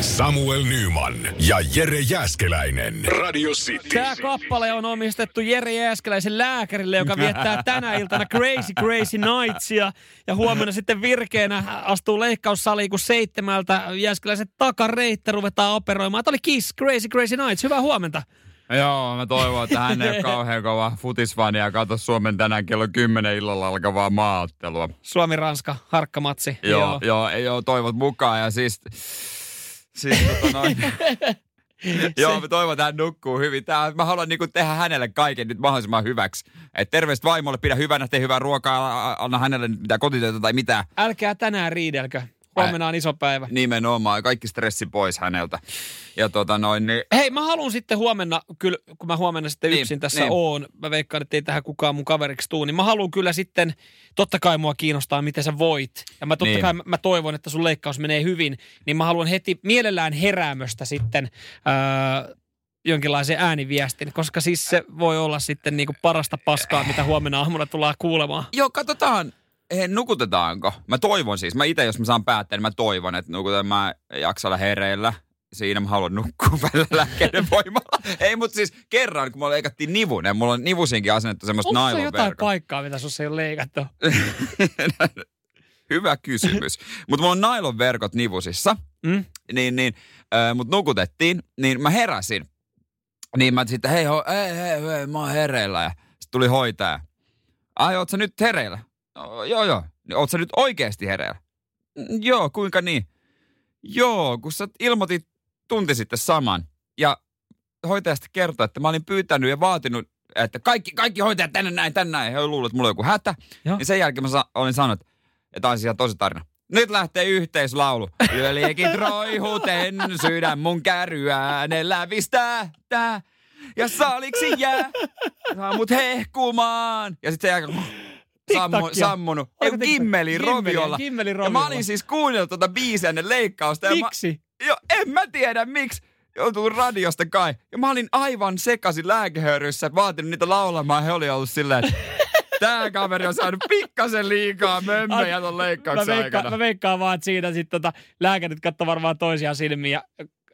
Samuel Nyman ja Jere Jäskeläinen. Radio City. Tämä kappale on omistettu Jere Jääskeläisen lääkärille, joka viettää tänä iltana Crazy Crazy Nightsia. Ja huomenna sitten virkeänä astuu leikkaussaliin, kun seitsemältä Jääskeläisen takareittä ruvetaan operoimaan. Tämä oli Kiss, Crazy Crazy Nights. Hyvää huomenta. Joo, mä toivon, että hän ei ole kauhean kova futisfani ja katso Suomen tänään kello 10 illalla alkavaa maaottelua. Suomi-Ranska, harkkamatsi. Joo, joo, joo, ei joo, toivot mukaan ja siis, siis tota noin. Joo, mä toivon, että hän nukkuu hyvin. Tää, mä haluan niinku tehdä hänelle kaiken nyt mahdollisimman hyväksi. Et terveistä vaimolle, pidä hyvänä, tee hyvää ruokaa, anna hänelle mitä kotitöitä tai mitä. Älkää tänään riidelkö. Huomenna on iso päivä. Nimenomaan, kaikki stressi pois häneltä. Ja tota noin, niin Hei, mä haluan sitten huomenna, kyllä, kun mä huomenna sitten Niin, yksin tässä niin. oon, mä veikkaan, että ei tähän kukaan mun kaveriksi tuu, niin mä haluan kyllä sitten, totta kai mua kiinnostaa, miten sä voit. Ja mä totta Niin. kai mä, toivon, että sun leikkaus menee hyvin, niin mä haluan heti mielellään heräämöstä sitten öö, jonkinlaisen ääniviestin, koska siis se voi olla sitten niinku parasta paskaa, mitä huomenna aamulla tullaan kuulemaan. Joo, katsotaan. He, nukutetaanko? Mä toivon siis. Mä itse, jos mä saan päättää, niin mä toivon, että nukutan mä jaksalla hereillä. Siinä mä haluan nukkua välillä lääkkeiden voimalla. Ei, mutta siis kerran, kun mulla leikattiin nivunen, mulla on nivusinkin asennettu semmoista Onko se jotain paikkaa, mitä sussa ei ole leikattu? Hyvä kysymys. mutta mulla on nailonverkot nivusissa, Mm? niin, niin, äh, mut nukutettiin, niin mä heräsin. Niin mä sitten, hei, hei, hei, hei, mä oon hereillä. Ja sitten tuli hoitaja. Ai, oot sä nyt hereillä? No, joo, joo. Niin, oot sä nyt oikeasti hereillä? "Mm, Joo, kuinka niin? Joo, kun sä ilmoitit tunti sitten saman. Ja hoitaja sitten kertoi, että mä olin pyytänyt ja vaatinut, että kaikki, kaikki hoitajat tänne näin, tänne näin. He luulivat, että mulla on joku hätä. Joo. Niin sen jälkeen mä sa- olin sanonut, että tämä on siis ihan tosi tarina. Nyt lähtee yhteislaulu. Yöliekit roihuten, sydän mun käryä äänellä lävistää. Tää. Ja saliksi jää, saa mut hehkumaan. Ja sitten sen jälkeen sammu, sammunut. Ei, Oliko TikTok? Gimmeli roviolla. Ja mä roviolla. olin siis kuunnellut tuota biisiä ennen leikkausta. Ja mä, Miksi? jo, en mä tiedä miksi. tullut radiosta kai. Ja mä olin aivan sekaisin lääkehöyryssä, vaatinut niitä laulamaan. He oli ollut silleen, Tää kaveri on saanut pikkasen liikaa mömmöjä ton leikkauksen mä veikkaan, aikana. mä veikkaan vaan, että siinä sitten tota, lääkärit katsoi varmaan toisiaan silmiin ja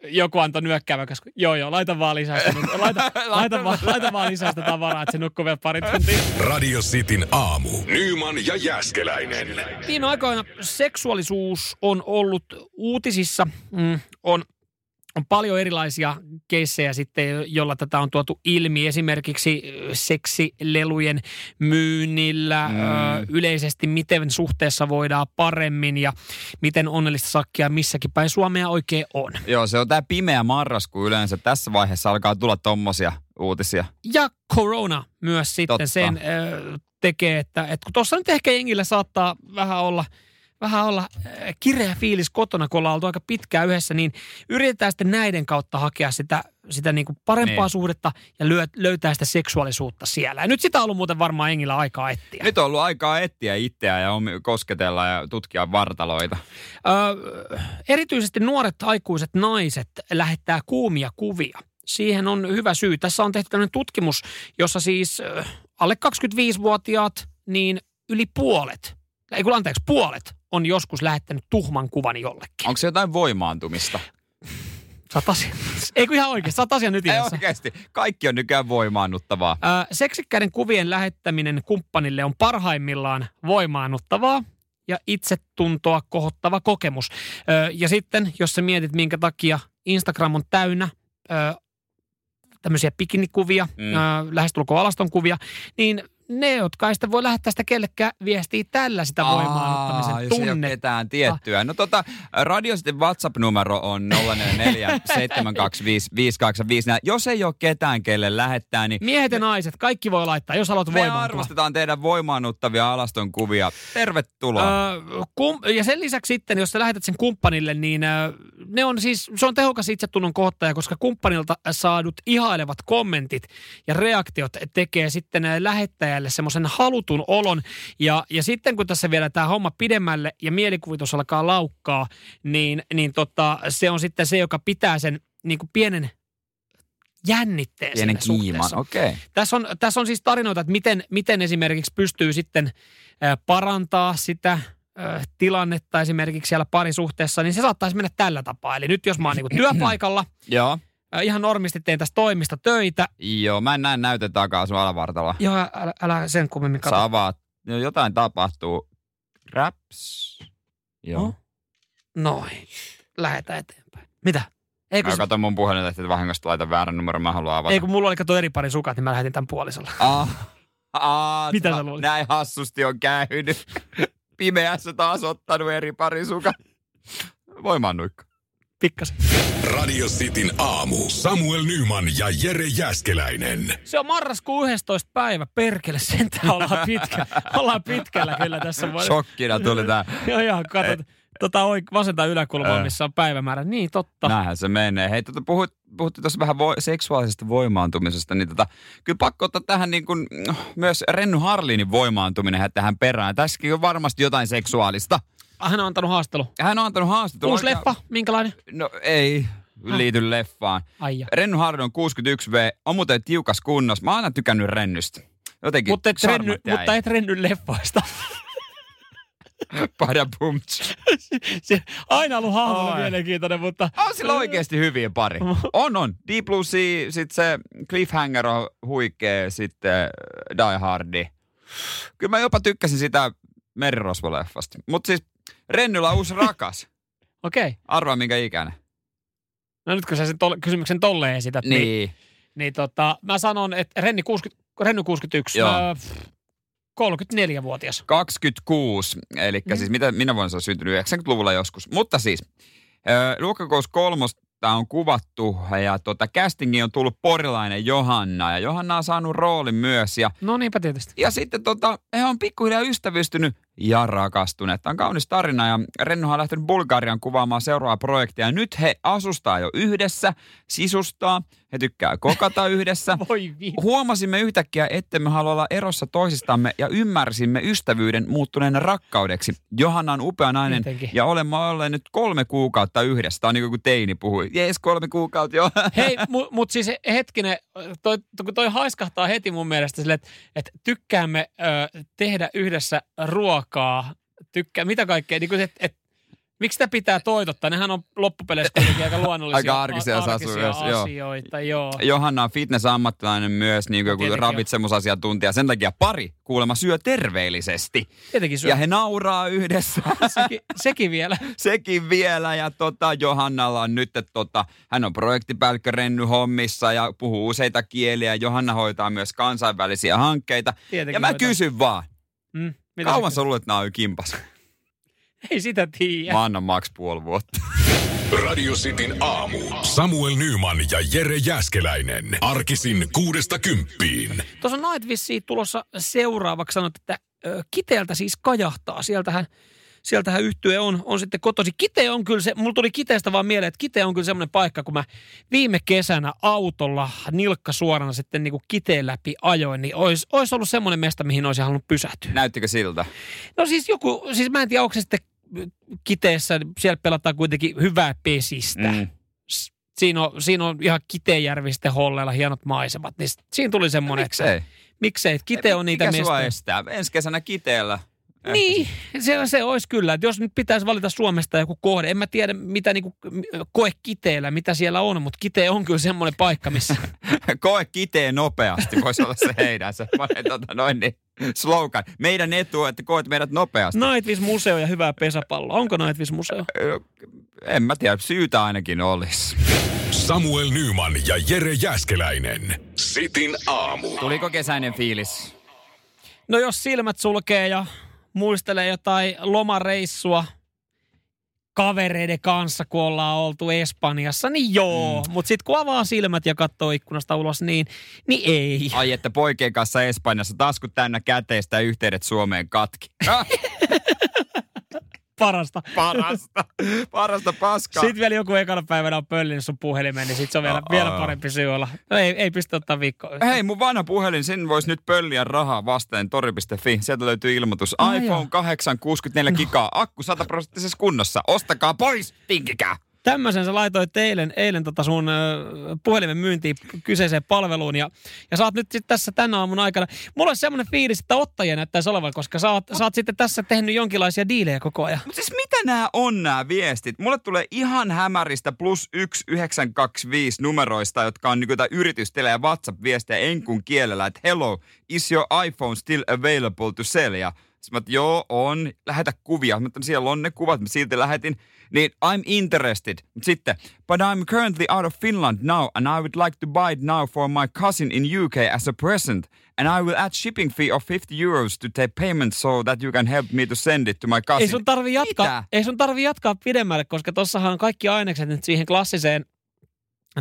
joku antoi nyökkäävän, koska joo joo, laita vaan lisää sitä, nyt- laita, laita, vaan, laita vaan lisää sitä tavaraa, että se nukkuu vielä pari tuntia. Radio Cityn aamu. Nyman ja Jäskeläinen. Viime aikoina seksuaalisuus on ollut uutisissa, mm, on on paljon erilaisia keissejä sitten, jolla tätä on tuotu ilmi. Esimerkiksi seksilelujen myynnillä, mm. ö, yleisesti miten suhteessa voidaan paremmin ja miten onnellista sakkia missäkin päin Suomea oikein on. Joo, se on tää pimeä marraskuu yleensä. Tässä vaiheessa alkaa tulla tommosia uutisia. Ja corona myös sitten Totta. sen ö, tekee, että, että kun tuossa nyt ehkä jengillä saattaa vähän olla vähän olla äh, kireä fiilis kotona, kun ollaan oltu aika pitkään yhdessä, niin yritetään sitten näiden kautta hakea sitä, sitä niin kuin parempaa Niin. suhdetta ja lyö, löytää sitä seksuaalisuutta siellä. Ja nyt sitä on ollut muuten varmaan Engillä aikaa etsiä. Nyt on ollut aikaa etsiä itseä ja kosketella ja tutkia vartaloita. Ö, erityisesti nuoret aikuiset naiset lähettää kuumia kuvia. Siihen on hyvä syy. Tässä on tehty tämmöinen tutkimus, jossa siis alle 25-vuotiaat, niin yli puolet, ei kun anteeksi, puolet on joskus lähettänyt tuhman kuvan jollekin. Onko se jotain voimaantumista? Saat asian, ei kun ihan oikein, saat asian nyt Ei oikeasti. Kaikki on nykyään voimaannuttavaa. Ö, seksikkäiden kuvien lähettäminen kumppanille on parhaimmillaan voimaannuttavaa ja itsetuntoa kohottava kokemus. Ö, ja sitten, jos sä mietit, minkä takia Instagram on täynnä ö, tämmöisiä bikinikuvia, Mm. ö, lähestulkoon alastonkuvia, niin ne, jotka ei sitä voi lähettää sitä kellekään, viestii tällä sitä voimaannuttamisen Aa, jos ei ole ketään tiettyä. No tota, Radio sitten WhatsApp-numero on 044 725 585. Jos ei ole ketään, kelle lähettää, niin Miehet ja naiset, kaikki voi laittaa, jos haluat me voimaantua. arvostetaan teidän voimaannuttavia alaston kuvia. Tervetuloa. Öö, kum, ja sen lisäksi sitten, jos sä lähetät sen kumppanille, niin öö, ne on siis, se on tehokas itsetunnon kohottaja, koska kumppanilta saadut ihailevat kommentit ja reaktiot tekee sitten öö, lähettäjälle semmoisen halutun olon. Ja, ja sitten kun tässä vielä tämä homma pidemmälle ja mielikuvitus alkaa laukkaa, niin, niin tota, se on sitten se, joka pitää sen niin kuin pienen jännitteen Pienen siinä kiiman, okei. Okay. Tässä on, tässä on siis tarinoita, että miten, miten esimerkiksi pystyy sitten parantaa sitä tilannetta esimerkiksi siellä parisuhteessa, niin se saattaisi mennä tällä tapaa. Eli nyt jos mä oon niin työpaikalla, Joo. Äh, ihan normisti teen tästä toimista töitä, Joo, mä en näe näytä takaa sun alavartaloa. joo, älä, älä sen kummemmin Sä katso. avaat, no jotain tapahtuu. Raps. Joo. No. Noin, lähdetään eteenpäin. Mitä? Eikö, Mä katson mun puhelinta, että vahingosta laitan väärän numeron, mä haluan avata. ei kun mulla oli kato eri pari sukat, niin mä lähetin tämän puolisolla. Ah, ah, Mitä sä luulit? Näin hassusti on käynyt. Pimeässä taas ottanut eri parisuka. Voimaannuikka. Pikkasen. Radio Cityn aamu. Samuel Nyman ja Jere Jäskeläinen. Se on marraskuun 11. päivä, perkele, sentään ollaan, pitkä, ollaan pitkällä kyllä tässä. Shokkina tuli tää. Joo, joo, katsot tota oik- vasenta yläkulmaa, missä on päivämäärä. Niin, totta. Näinhän se menee. Hei, tota, puhut, puhuttiin tuossa vähän vo, seksuaalisesta voimaantumisesta, niin tota, kyllä pakko ottaa tähän niin kuin, myös Renny Harlinin voimaantuminen tähän perään. Tässäkin on varmasti jotain seksuaalista. Hän on antanut haastelu. Hän on antanut haastattelua. Uusi leffa, minkälainen? No ei liity leffaan. Ai ja. Renny Harlin on 61V, on muuten tiukas kunnossa. Mä oon aina tykännyt Rennystä. Jotenkin Mutta et, renny, mutta et renny leffoista. Padabumts. Se, aina ollut hahmona Oi. mielenkiintoinen, mutta... On sillä oikeasti hyviä pari. On, on. Deep Blue Sea, sit se Cliffhanger on huikea, sitten äh, Die Hardi. Kyllä mä jopa tykkäsin sitä merirosvoleffasta. Mutta siis Rennyllä uusi rakas. Okei. Okay. Arvaa minkä ikäinen. No nyt kun sä sen tol- kysymyksen tolleen esität, niin, niin, Niin. tota, mä sanon, että Renni 60, Renny 61, Joo. öö, 34-vuotias. 26, eli mm. siis mitä, minä se on syntynyt 90-luvulla joskus. Mutta siis, äh, Luokkakous kolmosta on kuvattu ja tota, castingiin on tullut porilainen Johanna ja Johanna on saanut roolin myös ja No niinpä tietysti. Ja sitten tota, he on pikkuhiljaa ystävystynyt ja rakastuneet. Tämä on kaunis tarina ja Rennohan on lähtenyt Bulgarian kuvaamaan seuraavaa projektia. Nyt he asustaa jo yhdessä, sisustaa, he tykkää kokata yhdessä. Voi Huomasimme yhtäkkiä, ettemme halua olla erossa toisistamme ja ymmärsimme ystävyyden muuttuneen rakkaudeksi. Johanna on upea nainen Tietenkin. ja olemme olleet nyt kolme kuukautta yhdessä. Tämä on niin kuin teini puhui. Jees, kolme kuukautta jo. Hei, mutta mut siis hetkinen, toi, kun toi haiskahtaa heti mun mielestä sille, että, että tykkäämme ö, tehdä yhdessä ruokaa, tykkää, mitä kaikkea, niin kuin, että, että miksi sitä pitää toitottaa? Nehän on loppupeleissä kuitenkin aika luonnollisia Aika arkisia arkisia asioita, joo. joo. Johanna on fitness-ammattilainen myös, niin kuin on. ravitsemusasiantuntija. Sen takia pari kuulemma syö terveellisesti. Tietenkin syö. Ja he nauraa yhdessä. Sekin, sekin vielä. Sekin vielä. Ja tota, Johannalla on nyt, että tota, hän on projektipäällikkö Renny hommissa ja puhuu useita kieliä. Johanna hoitaa myös kansainvälisiä hankkeita. Tietenkin ja mä hoitaa. kysyn vaan, Mm, mitä kauan sä- luulet, että nämä on kimpas? Ei sitä tiedä. Mä annan maks puoli vuotta. Radio Cityn aamu. Samuel Nyman ja Jere Jäskeläinen. Arkisin kuudesta kymppiin. Tuossa on Night tulossa seuraavaksi sanot, että ö, Kiteeltä siis kajahtaa. Sieltähän, sieltähän yhtye on, on sitten kotosi. Kite on kyllä se, mulla tuli Kiteestä vaan mieleen, että Kite on kyllä semmoinen paikka, kun mä viime kesänä autolla nilkka suorana sitten niin kuin Kiteen läpi ajoin, niin olisi, olisi ollut semmoinen mesta, mihin olisi halunnut pysähtyä. Näyttikö siltä? No siis joku, siis mä en tiedä, onko se sitten Kiteessä, siellä pelataan kuitenkin hyvää pesistä. Mm. Siinä on, siinä on ihan Kiteenjärvi sitten holleilla hienot maisemat, niin siinä tuli semmoinen, että Miksei? miksei, että Kite on niitä Mikä mestoja. estää? Ensi kesänä kiteellä. Niin, se, se olisi kyllä. Että jos nyt pitäisi valita Suomesta joku kohde, en mä tiedä mitä niinku koe Kiteellä, mitä siellä on, mutta Kite on kyllä semmoinen paikka, missä Koe kiteen nopeasti, voisi olla se heidän semmoinen tota, noin niin, slogan. Meidän etu on, että koet meidät nopeasti. Nightwish Museo ja hyvää pesäpalloa. Onko Nightwish Museo? En mä tiedä, syytä ainakin olisi. Samuel Nyman ja Jere Jäskeläinen. Sitin aamu. Tuliko kesäinen fiilis? No jos silmät sulkee ja muistelee jotain lomareissua kavereiden kanssa, kun ollaan oltu Espanjassa, niin joo. Mm. Mutta sitten kun avaa silmät ja katsoo ikkunasta ulos, niin, niin ei. Ai että poikien kanssa Espanjassa taskut täynnä käteistä yhteydet Suomeen katki. Parasta. Parasta. Parasta paskaa. Sitten vielä joku ekana päivänä on pöllinyt sun puhelimeen, niin sit se on vielä, Aa. vielä parempi syy olla. No ei, ei pysty ottaa viikkoa. Hei, mun vanha puhelin, sen voisi nyt pölliä rahaa vastaan tori.fi. Sieltä löytyy ilmoitus. IPhone joo. 8, 64 gigaa, akku 100 prosenttisessa kunnossa. Ostakaa pois, tinkikää. Tämmöisen sä laitoit eilen, eilen tota sun puhelimen myyntiin kyseiseen palveluun ja, ja sä oot nyt sitten tässä tänä aamun aikana. Mulla on semmoinen fiilis, että ottajia näyttäisi olevan, koska sä oot, sä oot sitten tässä tehnyt jonkinlaisia diilejä koko ajan. Mutta siis mitä nämä on nämä viestit? Mulle tulee ihan hämäristä plus 1925 numeroista, jotka on niinku jotain yritystele- ja WhatsApp-viestejä enkun kielellä, että hello, is your iPhone still available to sell? Ja sitten mä, että joo, on, lähetä kuvia. Mä, että siellä on ne kuvat, mä silti lähetin. Niin, I'm interested. Sitten, but I'm currently out of Finland now and I would like to buy it now for my cousin in UK as a present. And I will add shipping fee of 50 euros to take payment so that you can help me to send it to my cousin. Ei sun tarvi jatkaa, Mitä? ei sun tarvi jatkaa pidemmälle, koska tossahan on kaikki ainekset nyt siihen klassiseen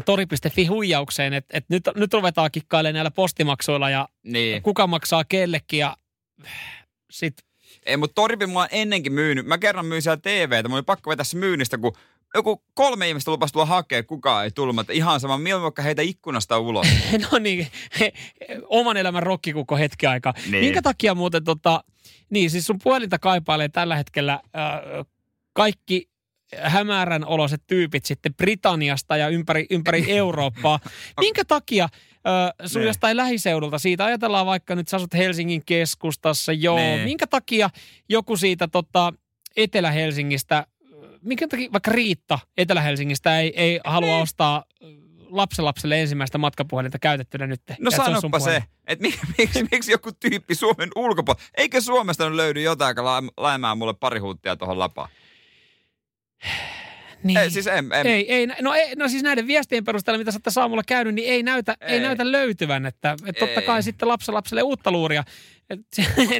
tori.fi huijaukseen, että et nyt, nyt ruvetaan kikkailemaan näillä postimaksuilla ja Niin. kuka maksaa kellekin ja sit Ei, mutta Toripi mua ennenkin myynyt. Mä kerran myin siellä TVtä. Mun oli pakko vetää se myynnistä, kun joku kolme ihmistä lupasi tulla hakea, kukaan ei tullut. Mä, että ihan sama, milloin vaikka heitä ikkunasta ulos. No niin, he, oman elämän rokkikukko hetki aikaa. Niin. Minkä takia muuten tota, niin siis sun puhelinta kaipailee tällä hetkellä äh, kaikki hämärän oloiset tyypit sitten Britanniasta ja ympäri, ympäri Eurooppaa. Minkä takia sun Niin. jostain lähiseudulta siitä, ajatellaan vaikka nyt sä asut Helsingin keskustassa, joo. Niin. Minkä takia joku siitä tota, Etelä-Helsingistä, minkä takia vaikka Riitta Etelä-Helsingistä ei, ei halua Niin. ostaa lapsenlapselle ensimmäistä matkapuhelinta käytettynä nyt. No se sanoppa puhelin. se, että miksi, miksi, miksi joku tyyppi Suomen ulkopuolella, eikö Suomesta nyt löydy jotain, joka la- laimää mulle pari huuttia tuohon lapaan? Niin. Ei, siis en, en, Ei, ei, no, ei, no siis näiden viestien perusteella, mitä sä olette aamulla käynyt, niin ei näytä, ei. Ei. näytä löytyvän. Että, että totta kai sitten lapselle uutta luuria. Et,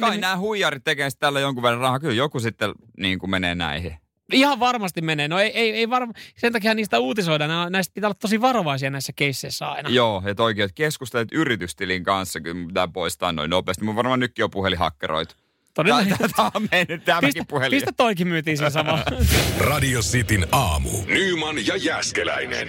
kai nämä huijarit tekee tällä jonkun verran rahaa. Kyllä joku sitten niin kuin menee näihin. Ihan varmasti menee. No ei, ei, ei varma, sen takia niistä uutisoidaan. Näistä pitää olla tosi varovaisia näissä keisseissä aina. Joo, ja toikin, että keskustelet yritystilin kanssa, kyllä pitää poistaa noin nopeasti. Mun varmaan nytkin on puhelin hakkeroitu. Todennäköisesti. Tämä on mennyt tämäkin Pistä, puhelin. pistä toikin myytiin siinä samalla. Radio Cityn aamu. Nyman ja Jäskeläinen.